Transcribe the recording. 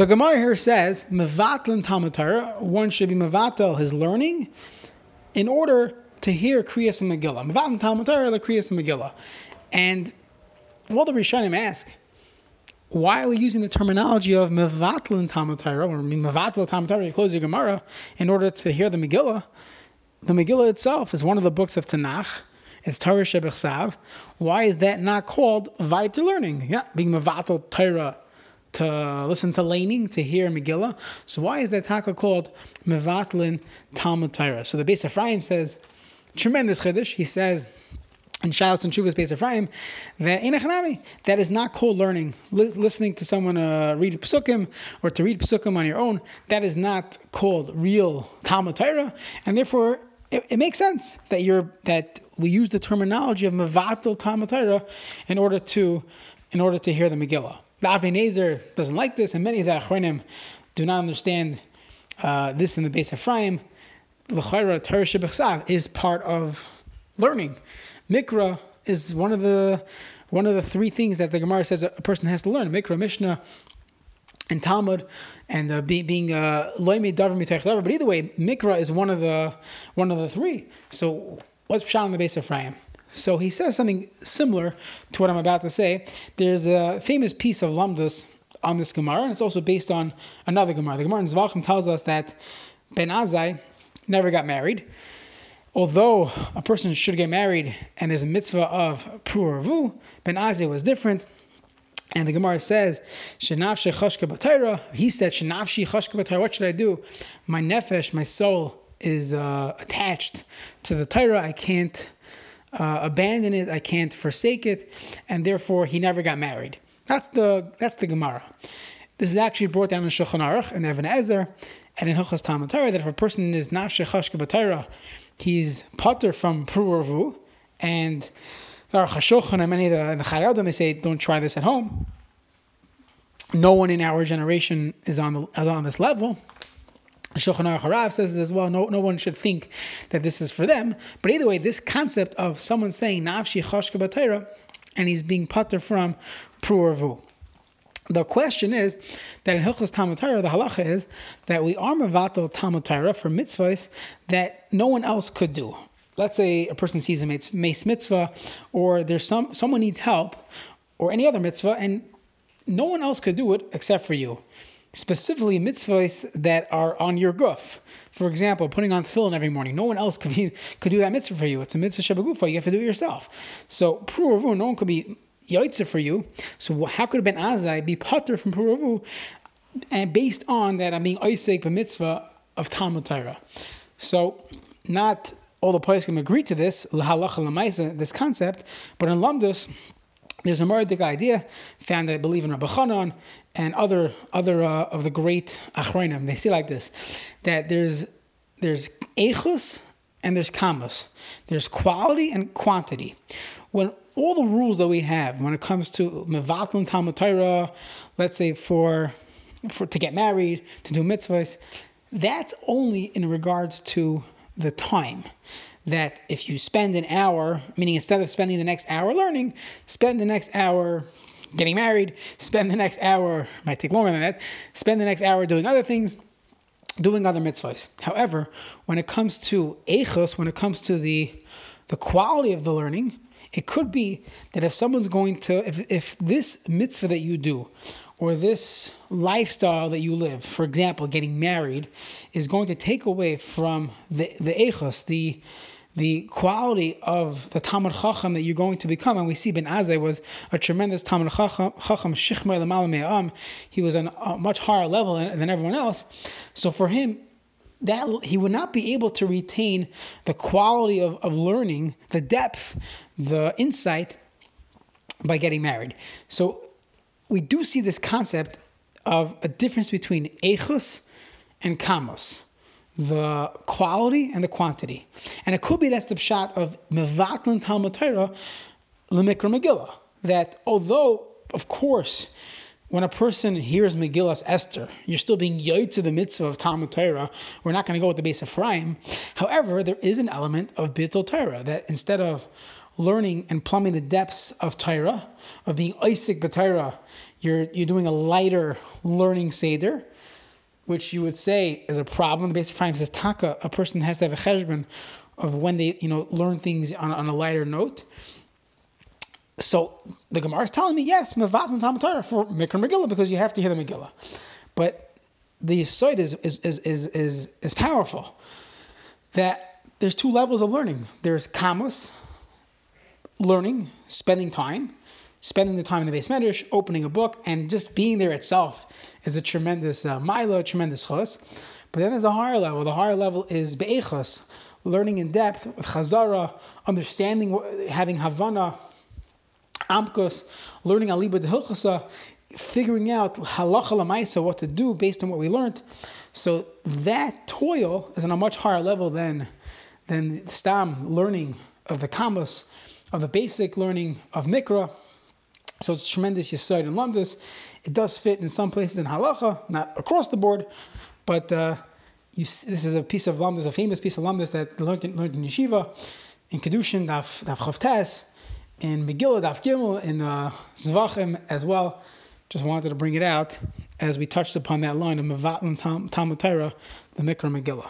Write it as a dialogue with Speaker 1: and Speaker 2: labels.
Speaker 1: The Gemara here says, Mevatlin Talmud one should be Mevatel his learning in order to hear Kriyas and Megillah. Mevatlin Talmud Torah, the Kriyas and Megillah. And all the Rishonim ask, why are we using the terminology of Mevatlin Talmud Torah, or Mevatel Talmud Torah, you close your Gemara, in order to hear the Megillah? The Megillah itself is one of the books of Tanakh. It's Torah Shebechsav. Why is that not called Vaita learning? Yeah, being Mevatel Torah to listen to laning, to hear Megillah. So why is that taka called Mevatlin Talmud Torah? So the Beis Ephraim says, tremendous chiddush. He says in Shalos and Shuvas Beis Ephraim that Enechanami, that is not called learning. listening to someone uh, read Psukim or to read Psukim on your own, that is not called real Talmud Torah, and therefore it, it, makes sense that you're that we use the terminology of Mevatel Talmud Torah in order to in order to hear the Megillah. The Avnei doesn't like this, and many of the Achronim do not understand uh, this in the Beis Ephraim. L'chayra Torah Shebechsav is part of learning. Mikra is one of the one of the three things that the Gemara says a person has to learn. Mikra, Mishnah, and Talmud, and uh, be, being loyme davar But either way, Mikra is one of the one of the three. So what's Pshat in the Beis Ephraim? So he says something similar to what I'm about to say. There's a famous piece of Lamdas on this Gemara, and it's also based on another Gemara. The Gemara in Zvachim tells us that Ben Azai never got married. Although a person should get married and there's a mitzvah of Pru'arvu, Ben Azai was different. And the Gemara says, Shenafshi chashka b'tayra. He said, Shenafshi chashka b'tayra. What should I do? My nefesh, my soul, is uh, attached to the Torah. I can't uh, abandon it, I can't forsake it, and therefore he never got married. That's the that's the Gemara. This is actually brought down in Shulchan Aruch and Even Ezer and in Hilchas Talmud Torah that if a person is nafshe chashka he's potter from pru'arvu, and there are Chashulchan and many of the, the Chayadim, they say don't try this at home. No one in our generation is on the is on this level. Shulchan Aruch Harav says as well. No, no one should think that this is for them. But either way, this concept of someone saying Nafshi Batayra and he's being putter from Pru'arvu. The question is that in Hilchos Talmud the halacha is that we are mevatel Talmud for mitzvahs that no one else could do. Let's say a person sees a meis mitzvah, or there's some someone needs help, or any other mitzvah, and no one else could do it except for you specifically mitzvahs that are on your guf. For example, putting on tefillin every morning. No one else could, be, could do that mitzvah for you. It's a mitzvah shebagufa. You have to do it yourself. So pruavu, no one could be yaitza for you. So how could Ben Azai be putter from pruavu, and eh, based on that I'm being oisek mitzvah of Talmud Torah. So not all the can agree to this this concept, but in Lamdus there's a Muradic idea found, that I believe, in Rabbi Chanan and other other uh, of the great Achronim. They see like this that there's there's echus and there's kamas. There's quality and quantity. When all the rules that we have when it comes to mevatlin Talmud Torah, let's say for for to get married, to do mitzvahs, that's only in regards to the time that if you spend an hour, meaning instead of spending the next hour learning, spend the next hour getting married, spend the next hour, might take longer than that, spend the next hour doing other things, doing other mitzvahs. However, when it comes to echos, when it comes to the the quality of the learning, it could be that if someone's going to, if, if this mitzvah that you do, or this lifestyle that you live, for example, getting married, is going to take away from the the echos, the the quality of the Talmud Chacham that you're going to become. And we see Ben Azai was a tremendous Talmud Chacham, Shichr He was on a much higher level than everyone else. So for him, that he would not be able to retain the quality of, of learning, the depth, the insight by getting married. So we do see this concept of a difference between echus and kamos the quality and the quantity. And it could be that's the shot of Mevatlin Talmud Torah Lemikra Megillah. That although, of course, when a person hears Megillas Esther, you're still being yoyed to the mitzvah of Talmud Torah. We're not going to go with the base of Ephraim. However, there is an element of Bittul Torah that instead of learning and plumbing the depths of Torah, of being oisek B'Torah, you're you're doing a lighter learning seder, which you would say is a problem. The Beis Ephraim says taka. A person has to have a cheshbon of when they you know learn things on, on a lighter note. So the Gemara is telling me yes, mevat and Talmud Torah for Mikra Megillah because you have to hear the Megillah, but the Yisoid is is is is is, is powerful. That there's two levels of learning. There's kamos, learning, spending time, spending the time in the beis medrash, opening a book, and just being there itself is a tremendous uh, mila, tremendous chos. But then there's a higher level. The higher level is be'echos, learning in depth with chazara, understanding, having havana, amkos, learning aliba de figuring out halacha lamaisa, what to do based on what we learned. So that toil is on a much higher level than than stam learning of the kamas, of the basic learning of mikra. So it's tremendous yisod in lumdus. It does fit in some places in halacha, not across the board, but uh, you, this is a piece of lumdus, a famous piece of lumdus that learned in, learned in yeshiva, in kedushin daf daf chavtes, in Megillah daf gimel, in uh, zvachim as well. Just wanted to bring it out as we touched upon that line of Mevatlin Talmud Torah, the Mikra Megillah.